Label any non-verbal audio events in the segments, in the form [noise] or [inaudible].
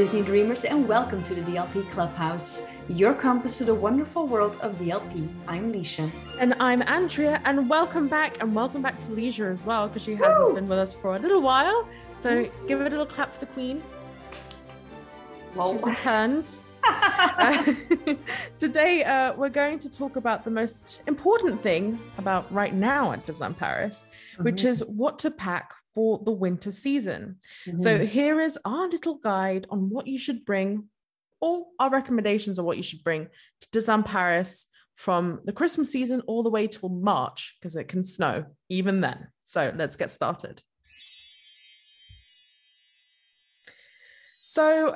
Disney dreamers, and welcome to the DLP Clubhouse, your compass to the wonderful world of DLP. I'm Leisha. And I'm Andrea, and welcome back, and welcome back to Leisha as well, because she hasn't Woo! been with us for a little while. So Woo! give it a little clap for the Queen. Well, She's returned. uh, [laughs] [laughs] today, uh, we're going to talk about the most important thing about right now at Disneyland Paris, mm-hmm. which is what to pack for the winter season. Mm-hmm. So, here is our little guide on what you should bring, or our recommendations on what you should bring to Disneyland Paris from the Christmas season all the way till March, because it can snow even then. So, let's get started. So,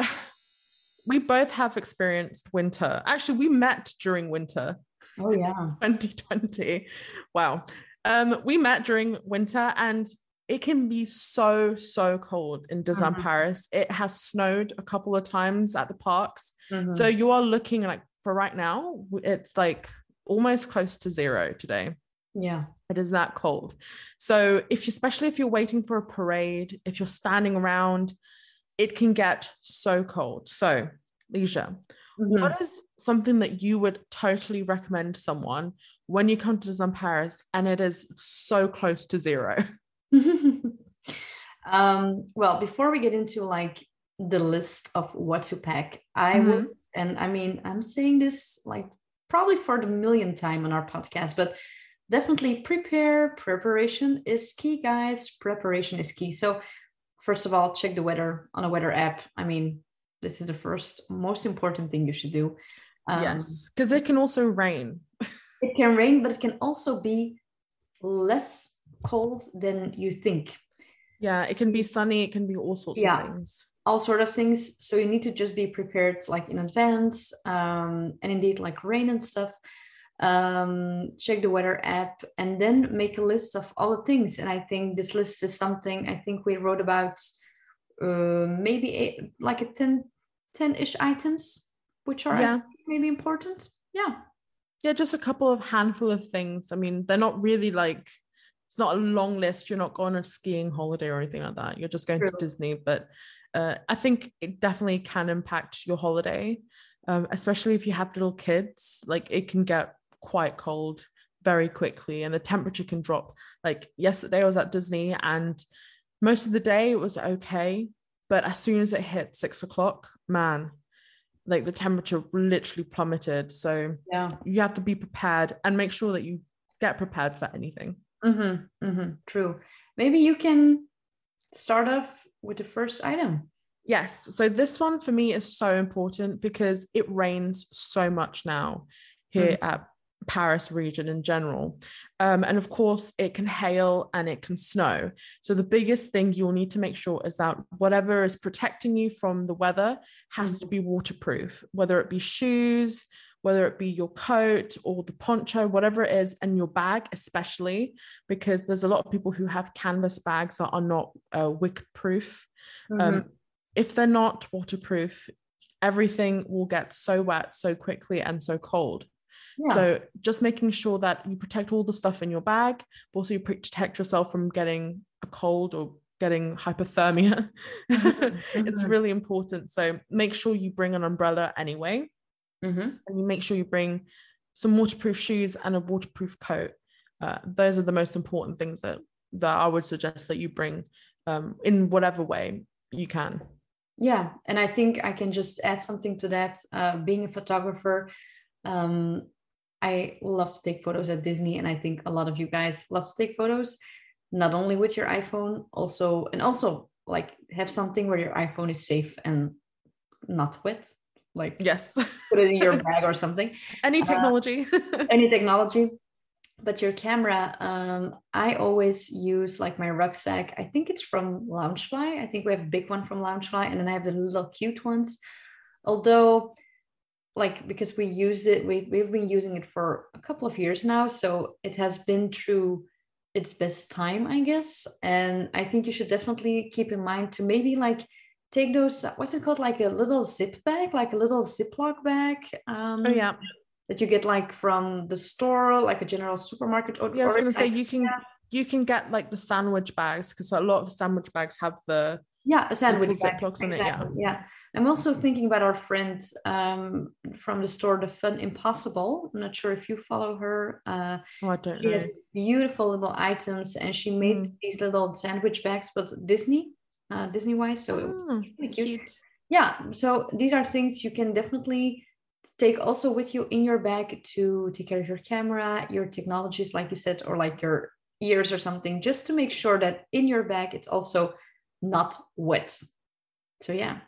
[sighs] we both have experienced winter. Actually, we met during winter. Oh yeah. [laughs] 2020. Wow. Um, we met during winter and it can be so so cold in Disneyland mm-hmm. Paris. It has snowed a couple of times at the parks. Mm-hmm. So you are looking like for right now, it's like almost close to zero today. Yeah. It is that cold. So if you especially if you're waiting for a parade, if you're standing around, it can get so cold. So, Leisha, mm-hmm. what is something that you would totally recommend someone when you come to Disneyland Paris and it is so close to zero? [laughs] [laughs] um, well, before we get into like the list of what to pack, I mm-hmm. would, and I mean, I'm saying this like probably for the millionth time on our podcast, but definitely prepare. Preparation is key, guys. Preparation is key. So first of all, check the weather on a weather app. I mean, this is the first most important thing you should do. Um, yes, because it can also rain. [laughs] it can rain, but it can also be less cold than you think. Yeah, it can be sunny. It can be all sorts yeah, of things. All sort of things. So you need to just be prepared, like in advance, um, and indeed, like rain and stuff um, check the weather app, and then make a list of all the things. And I think this list is something I think we wrote about uh, maybe eight, like a 10 ish items, which are yeah. maybe important. Yeah. Yeah, just a couple of handful of things. I mean, they're not really like it's not a long list. You're not going on a skiing holiday or anything like that. You're just going True. to Disney. But uh, I think it definitely can impact your holiday, um, especially if you have little kids. Like it can get quite cold very quickly and the temperature can drop. Like yesterday, I was at Disney and most of the day it was okay. But as soon as it hit six o'clock, man, like the temperature literally plummeted. So yeah, you have to be prepared and make sure that you get prepared for anything. Mm-hmm, mm-hmm, true. Maybe you can start off with the first item. Yes. So this one for me is so important because it rains so much now here mm. at Paris region in general. Um, and of course, it can hail and it can snow. So, the biggest thing you'll need to make sure is that whatever is protecting you from the weather has to be waterproof, whether it be shoes, whether it be your coat or the poncho, whatever it is, and your bag, especially because there's a lot of people who have canvas bags that are not uh, wick proof. Mm-hmm. Um, if they're not waterproof, everything will get so wet so quickly and so cold. So just making sure that you protect all the stuff in your bag, but also you protect yourself from getting a cold or getting hypothermia. [laughs] Mm-hmm. it's mm-hmm. really important. So make sure you bring an umbrella anyway. Mm-hmm. And you make sure you bring some waterproof shoes and a waterproof coat. Uh, those are the most important things that that I would suggest that you bring um, in whatever way you can. Yeah, and I think I can just add something to that. Uh, being a photographer, um, I love to take photos at Disney, and I think a lot of you guys love to take photos, not only with your iPhone, also and also like have something where your iPhone is safe and not wet. Like yes, put it in your [laughs] bag or something. Any uh, technology. Uh, [laughs] any technology. But your camera, um, I always use like my rucksack. I think it's from Loungefly. I think we have a big one from Loungefly, and then I have the little cute ones. Although like because we use it we, we've been using it for a couple of years now so it has been through its best time i guess and i think you should definitely keep in mind to maybe like take those what's it called like a little zip bag like a little ziploc bag um oh yeah that you get like from the store like a general supermarket or, yeah i was gonna say you can you can get like the sandwich bags because a lot of sandwich bags have the Yeah, a sandwich bag. ziplocs in it, yeah. Yeah. I'm also thinking about our friend um, from the store, The Fun Impossible. I'm not sure if you follow her. Uh, Oh, I don't she know. has beautiful little items, and she made Mm. these little sandwich bags, but Disney, uh, Disney wise. So it was Oh, really cute. cute. yeah so these are things you can definitely take also with you in your bag to take care of your camera your technologies like you said or like your ears or something just to make sure that in your bag it's also not wet so yeah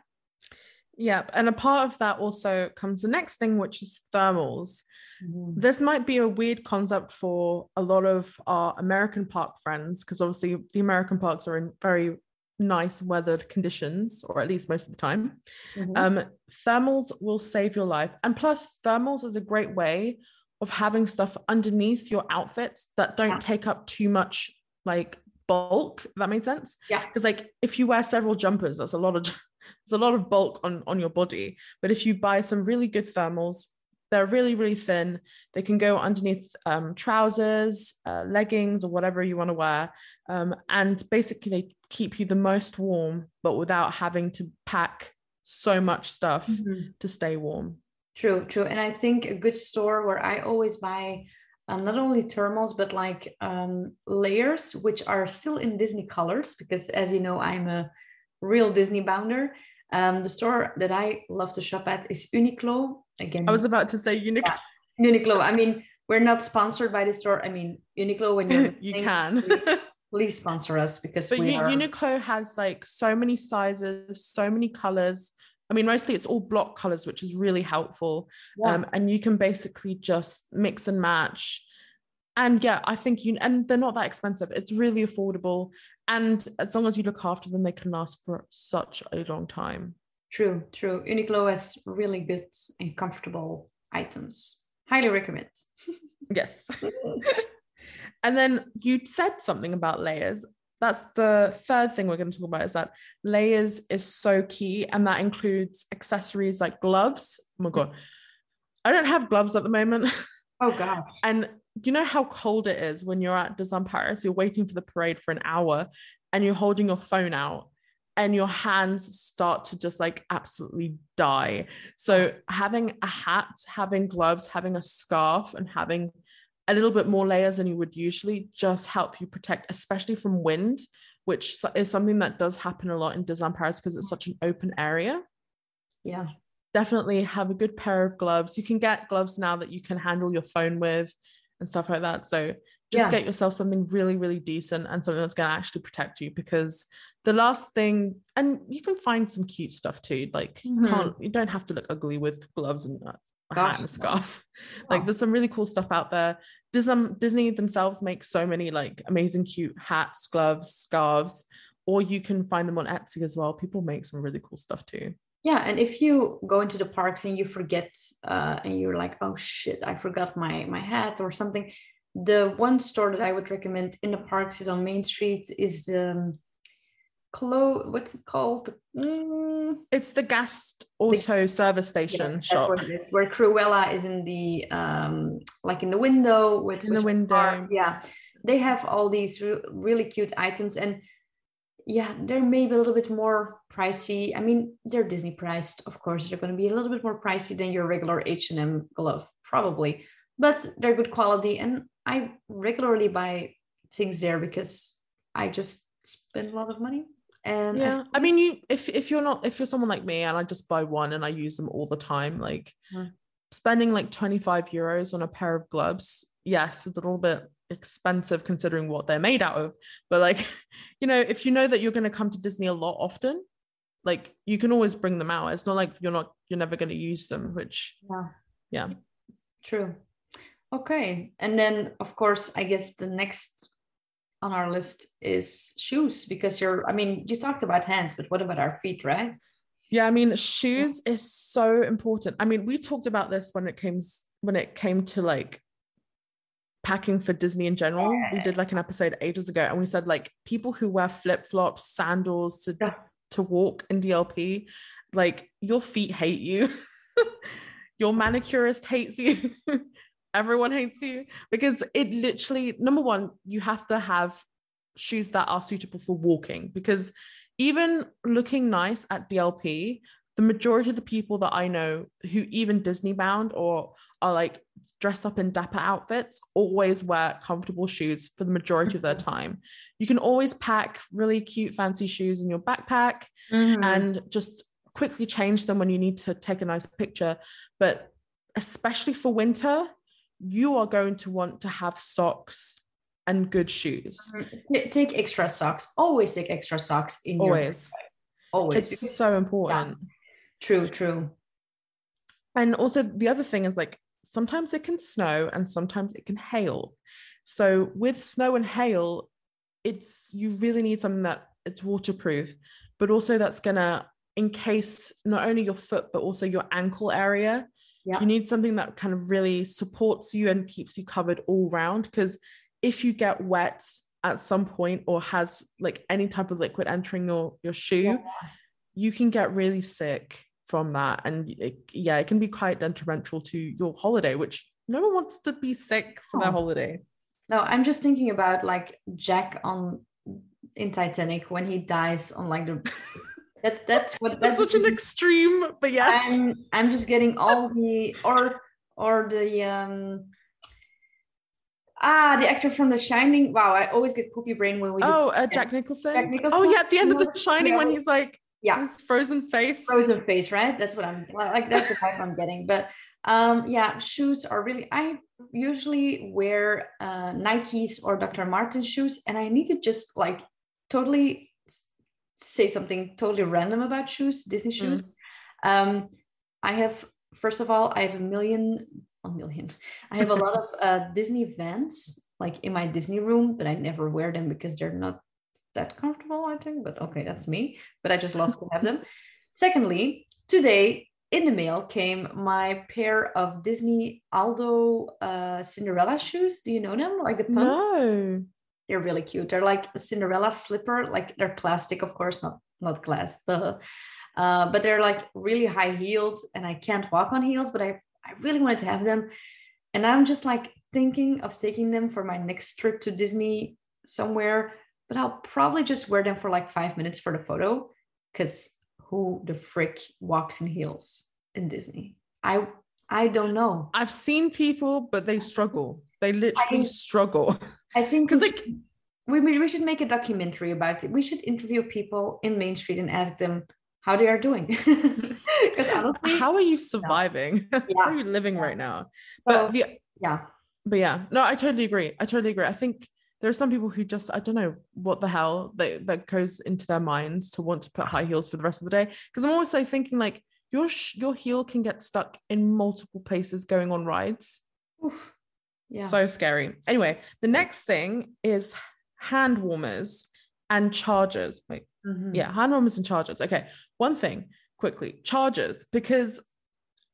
Yep. And a part of that also comes the next thing, which is thermals. Mm-hmm. This might be a weird concept for a lot of our American park friends, because obviously the American parks are in very nice weathered conditions, or at least most of the time. Mhm. Um, thermals will save your life. And plus, thermals is a great way of having stuff underneath your outfits that don't Yeah. take up too much like bulk. That makes sense. Yeah. Because like if you wear several jumpers, that's a lot of [laughs] there's a lot of bulk on, on your body. But if you buy some really good thermals, they're really, really thin. They can go underneath um, trousers, uh, leggings, or whatever you want to wear. Um, and basically, they keep you the most warm, but without having to pack so much stuff Mhm. to stay warm. True, true. And I think a good store where I always buy um, not only thermals, but like um, layers, which are still in Disney colors, because as you know, I'm a real Disney bounder. Um, the store that I love to shop at is Uniqlo. Again, I was about to say Uniqlo. Yeah. Uniqlo. I mean, we're not sponsored by the store. I mean, Uniqlo, when you're [laughs] you can. please, sponsor us because But we U- are. Uniqlo has like so many sizes, so many colors. I mean, mostly it's all block colors, which is really helpful. Yeah. Um, and you can basically just mix and match. And yeah, I think you and they're not that expensive. It's really affordable. And as long as you look after them, they can last for such a long time. True, true. Uniqlo has really good and comfortable items. Highly recommend. [laughs] Yes. [laughs] and then you said something about layers. That's the third thing we're going to talk about is that layers is so key. And that includes accessories like gloves. Oh my God. I don't have gloves at the moment. [laughs] Oh God. And you know how cold it is when you're at Disneyland Paris? You're waiting for the parade for an hour and you're holding your phone out and your hands start to just like absolutely die. So having a hat, having gloves, having a scarf, and having a little bit more layers than you would usually just help you protect, especially from wind, which is something that does happen a lot in Disneyland Paris because it's such an open area Yeah. definitely have a good pair of gloves. You can get gloves now that you can handle your phone with and stuff like that. So just Yeah. get yourself something really, really decent and something that's going to actually protect you because the last thing, and you can find some cute stuff too. Like you Mhm. can't, you don't have to look ugly with gloves and a a hat and a Gosh, no. scarf. Like there's some really cool stuff out there. Disney, Disney themselves make so many like amazing cute hats, gloves, scarves, or you can find them on Etsy as well. People make some really cool stuff too. Yeah, and if you go into the parks and you forget, uh, and you're like, "Oh shit, I forgot my my hat or something," the one store that I would recommend in the parks is on Main Street. Is the um, Clo? What's it called? Mm, It's the gas auto service station yes, shop what it is. Where Cruella is in the um, like in the window with in the window. Yeah, they have all these re- really cute items, and yeah, they're maybe a little bit more pricey. I mean, they're Disney priced, of course. They're going to be a little bit more pricey than your regular H and M glove, probably, but they're good quality. And I regularly buy things there because I just spend a lot of money. And I Yeah, I spend- mean, you if if you're not if you're someone like me and I just buy one and I use them all the time, like Mhm. spending like 25 euros on a pair of gloves, yes, it's a little bit expensive considering what they're made out of. But like, [laughs] you know, if you know that you're going to come to Disney a lot often, like you can always bring them out. It's not like you're not you're never going to use them, which yeah, yeah. true. Okay, and then of course, I guess the next on our list is shoes because you're. I mean, you talked about hands, but what about our feet, right? Yeah, I mean, shoes is so important. I mean, we talked about this when it came when it came to like packing for Disney in general. We did like an episode ages ago, and we said like people who wear flip flops, sandals to Yeah. to walk in DLP, like your feet hate you. [laughs] your manicurist hates you. [laughs] Everyone hates you because it literally number one, you have to have shoes that are suitable for walking because even looking nice at DLP, the majority of the people that I know who even Disney bound or are like dress up in dapper outfits always wear comfortable shoes for the majority of their Mm-hmm. time. You can always pack really cute, fancy shoes in your backpack Mhm. and just quickly change them when you need to take a nice picture. But especially for winter, you are going to want to have socks and good shoes. Um, take extra socks. Always take extra socks in your Always. always. It's so important. true, true. And also, the other thing is like sometimes it can snow and sometimes it can hail. So, with snow and hail, it's you really need something that it's waterproof, but also that's gonna encase not only your foot but also your ankle area. Yeah. You need something that kind of really supports you and keeps you covered all round. Because if you get wet at some point or has like any type of liquid entering your your shoe, you can get really sick from that and it, yeah it can be quite detrimental to your holiday which no one wants to be sick for their Oh. holiday No, I'm just thinking about like Jack on in Titanic when he dies on like the that that's what that's that's such an extreme but yes I'm I'm just getting all the or or the um ah the actor from The Shining. Wow, I always get poopy brain when we oh uh, jack nicholson Jack oh yeah at the end of the shining when he's like yeah his frozen face frozen face, right? That's what I'm like. That's the type I'm getting. But um, yeah, shoes are really. I usually wear uh, Nikes or Dr. Martens shoes, and I need to just like totally say something totally random about shoes, Disney shoes. Um, I have first of all, I have a million, a million. I have a lot of [laughs] uh, Disney Vans like in my Disney room, but I never wear them because they're not that comfortable, I think. But okay, that's me. But I just love to have them. [laughs] Secondly, today in the mail came my pair of Disney Aldo uh, Cinderella shoes. Do you know them? Like the pump? no They're really cute. They're like a Cinderella slipper. Like they're plastic, of course, not not glass. [laughs] Uh, but they're like really high heeled, and I can't walk on heels. But I I really wanted to have them, and I'm just like thinking of taking them for my next trip to Disney somewhere. But I'll probably just wear them for like five minutes for the photo, because who the frick walks in heels in Disney? I I don't know. i've seen people but they struggle they literally I- struggle. I think because [laughs] like- we, we should make a documentary about it. We should interview people in Main Street and ask them how they are doing. [laughs] Because honestly, how are you surviving? [laughs] How are you living Yeah. right now? So, but the yeah, but yeah no i totally agree. I totally agree. I think there are some people who just i don't know what the hell that, that goes into their minds to want to put high heels for the rest of the day. Because i'm also thinking like your sh- your heel can get stuck in multiple places going on rides. Oof. Yeah. so scary. Anyway the next thing is hand warmers and chargers. Wait Mhm. yeah hand warmers and chargers. Okay one thing quickly chargers because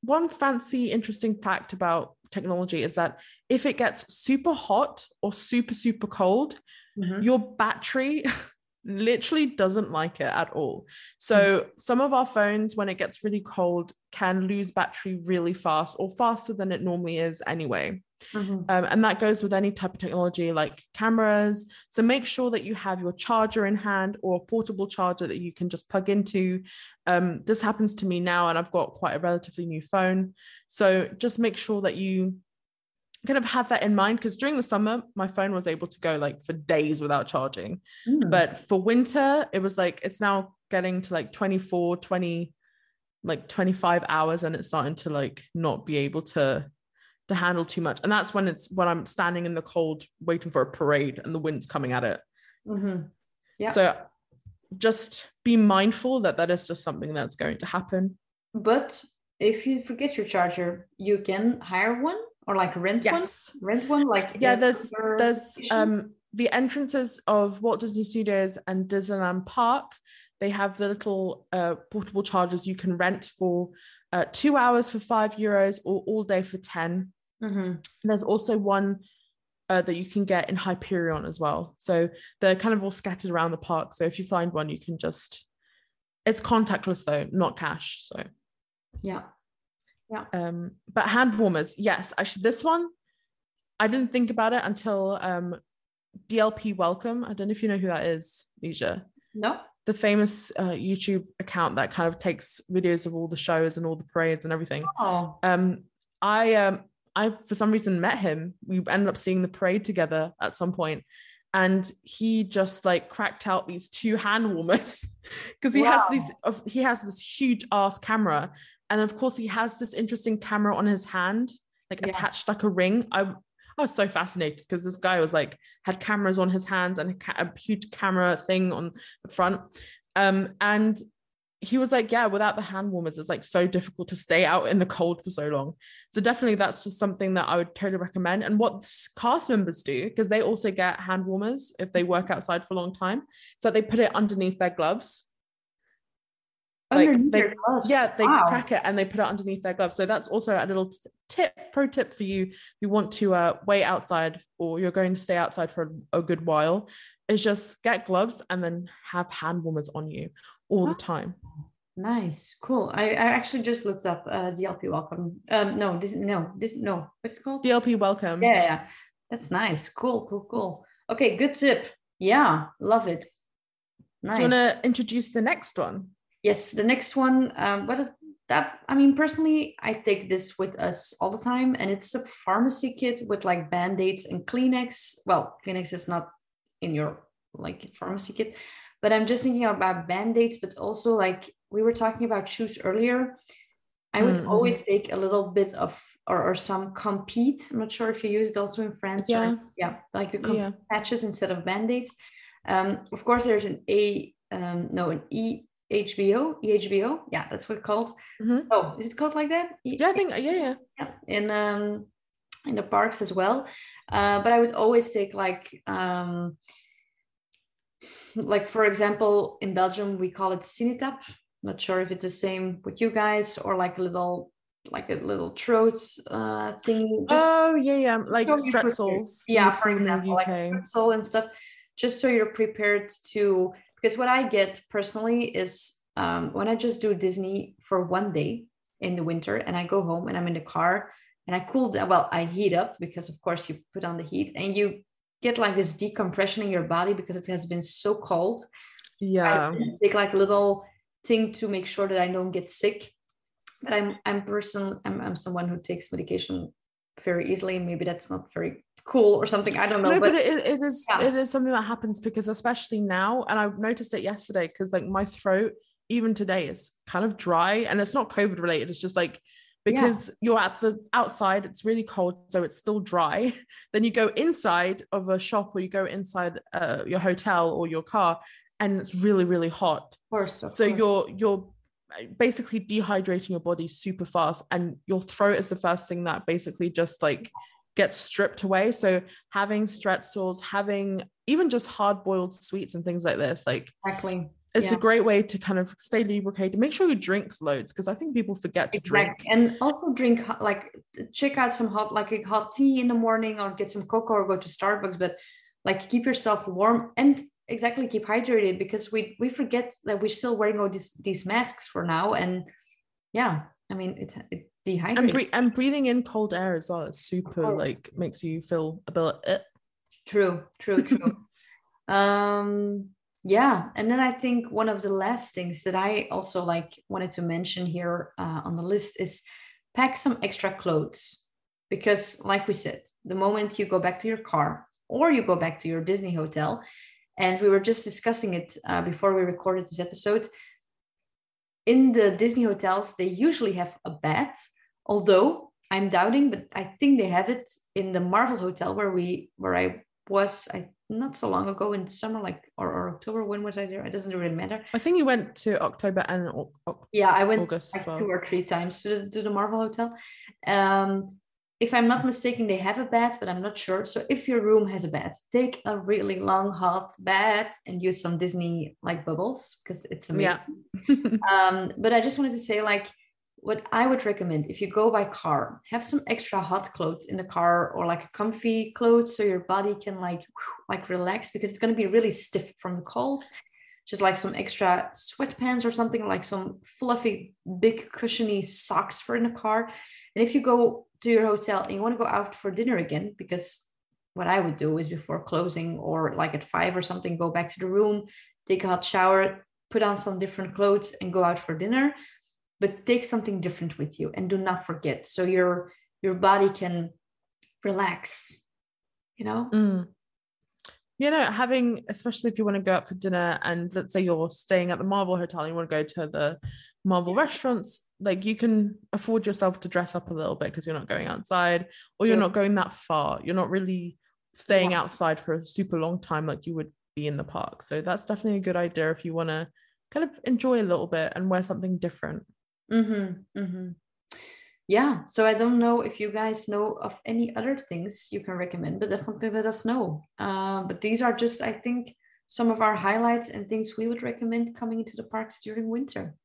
one fancy interesting fact about technology is that if it gets super hot or super super cold Mhm. your battery [laughs] literally doesn't like it at all. So some of our phones when it gets really cold can lose battery really fast or faster than it normally is anyway Mhm. um, and that goes with any type of technology like cameras. So make sure that you have your charger in hand or a portable charger that you can just plug into. Um, this happens to me now, and I've got quite a relatively new phone. So just make sure that you kind of have that in mind because during the summer, my phone was able to go like for days without charging. Mm. But for winter, it was like it's now getting to like 24, 20, like 25 hours, and it's starting to like not be able to to handle too much. And that's when it's when I'm standing in the cold waiting for a parade and the wind's coming at it. Mhm. Yeah. So just be mindful that that is just something that's going to happen. But if you forget your charger, you can hire one or like rent Yes. one. Rent one, like Yeah, there's there's um the entrances of Walt Disney Studios and Disneyland Park. They have the little uh, portable chargers you can rent for uh, two hours for five euros or all day for 10. Mhm. There's also one uh, that you can get in Hyperion as well. So they're kind of all scattered around the park. So if you find one, you can just, it's contactless though, not cash. So, Yeah. um, but hand warmers, yes, actually, this one, I didn't think about it until um, DLP Welcome. I don't know if you know who that is, Leisha. No. the famous uh, YouTube account that kind of takes videos of all the shows and all the parades and everything. Oh. Um, I um, I for some reason met him. We ended up seeing the parade together at some point, and he just like cracked out these two hand warmers [laughs] because he wow. has these. Uh, he has this huge ass camera, and of course he has this interesting camera on his hand, like yeah. attached like a ring. I I was so fascinated because this guy was like had cameras on his hands and a, ca- a huge camera thing on the front. Um, and he was like, yeah, without the hand warmers, it's like so difficult to stay out in the cold for so long. So definitely that's just something that I would totally recommend. And what cast members do, because they also get hand warmers if they work outside for a long time, so they put it underneath their gloves like they, yeah they wow. crack it and they put it underneath their gloves so that's also a little tip pro tip for you if you want to uh, wait outside or you're going to stay outside for a good while is just get gloves and then have hand warmers on you all the time. nice. Cool. I, I actually just looked up uh, dlp welcome. Um no this no this no. What's it called? Dlp welcome. Yeah, yeah that's nice. Cool cool cool. Okay good tip. Yeah love it. Nice do you want to introduce the next one? Yes the next one um but that i mean personally i take this with us all the time and it's a pharmacy kit with like band-aids and kleenex. Well kleenex is not in your like pharmacy kit but i'm just thinking about band-aids but also like we were talking about shoes earlier i would mm-hmm. always take a little bit of or, or some Compeed i'm not sure if you use it also in france yeah or, yeah like the yeah. patches instead of band-aids um, of course there's an a um, no an e HBO, EHBO. Yeah, that's what it's called. Mm-hmm. Oh, is it called like that? Yeah, I think yeah, yeah. Yeah, in um in the parks as well. Uh, but I would always take like um like for example in Belgium we call it Cinetap. Not sure if it's the same with you guys or like a little like a little throat uh thing. Just oh yeah, yeah, like Stretzels. [laughs] Yeah, for example, like Strepsil and stuff. Just so you're prepared to because what I get personally is um, when I just do Disney for one day in the winter and I go home and I'm in the car and I cool down. Well, I heat up because, of course, you put on the heat and you get like this decompression in your body because it has been so cold. Yeah. I take like a little thing to make sure that I don't get sick. But I'm I'm person I'm, I'm someone who takes medication very easily. Maybe that's not very cool or something. I don't know. No, but, but it, it is yeah. it is something that happens because especially now, and I noticed it yesterday because like my throat even today is kind of dry, and it's not COVID related. It's just like because yeah. you're at the outside, it's really cold, so it's still dry. [laughs] then you go inside of a shop or you go inside uh, your hotel or your car, and it's really really hot. Of course. Of so course. you're you're basically dehydrating your body super fast and your throat is the first thing that basically just like gets stripped away. So having Stretzels, having even just hard boiled sweets and things like this, like exactly. It's yeah. a great way to kind of stay lubricated. Make sure you drink loads because I think people forget to exactly. drink. And also drink like check out some hot like a hot tea in the morning or get some cocoa or go to Starbucks. But like keep yourself warm and exactly keep hydrated because we we forget that we're still wearing all these these masks for now. And yeah, I mean it, it dehydrates. And, bre- and breathing in cold air as well. It's super like makes you feel a bit. Uh. True, true, true. [laughs] um, yeah, and then I think one of the last things that I also like wanted to mention here uh, on the list is pack some extra clothes because, like we said, the moment you go back to your car or you go back to your Disney hotel, and we were just discussing it uh, before we recorded this episode in the Disney hotels, they usually have a bed, although I'm doubting, but I think they have it in the Marvel hotel where we where I was I not so long ago in summer, like or, or October. When was I there? It doesn't really matter. I think you went to October and o- yeah, I went August like well. two or three times to, to the Marvel hotel. Um, if I'm not mistaken, they have a bed, but I'm not sure. So if your room has a bed, take a really long hot bed and use some Disney like bubbles because it's amazing. Yeah. [laughs] um, but I just wanted to say like what I would recommend if you go by car, have some extra hot clothes in the car or like comfy clothes so your body can like like relax because it's going to be really stiff from the cold. Just like some extra sweatpants or something like some fluffy, big cushiony socks for in the car. And if you go to your hotel and you want to go out for dinner again, because what I would do is before closing or like at five or something, go back to the room, take a hot shower, put on some different clothes and go out for dinner but take something different with you and do not forget so your your body can relax you know mm. you know having especially if you want to go out for dinner and let's say you're staying at the marvel hotel and you want to go to the marvel restaurants like you can afford yourself to dress up a little bit because you're not going outside or you're yeah. not going that far you're not really staying yeah. outside for a super long time like you would be in the park so that's definitely a good idea if you want to kind of enjoy a little bit and wear something different mm-hmm, mm-hmm. yeah so i don't know if you guys know of any other things you can recommend but definitely let us know uh, but these are just i think some of our highlights and things we would recommend coming into the parks during winter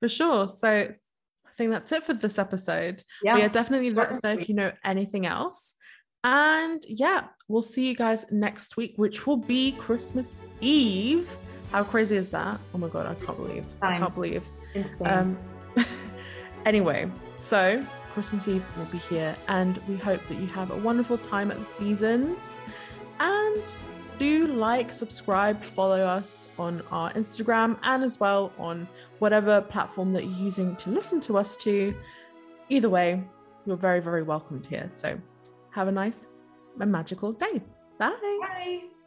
for sure. So I think that's it for this episode. Yeah, yeah definitely let us know if you know anything else. And yeah, we'll see you guys next week, which will be Christmas Eve. How crazy is that? Oh my god, I can't believe. I can't believe. Insane. Um, [laughs] anyway, so Christmas Eve will be here, and we hope that you have a wonderful time at the seasons. And do like, subscribe, follow us on our Instagram and as well on whatever platform that you're using to listen to us to. Either way, you're very, very welcomed here. So have a nice and magical day. Bye. Bye.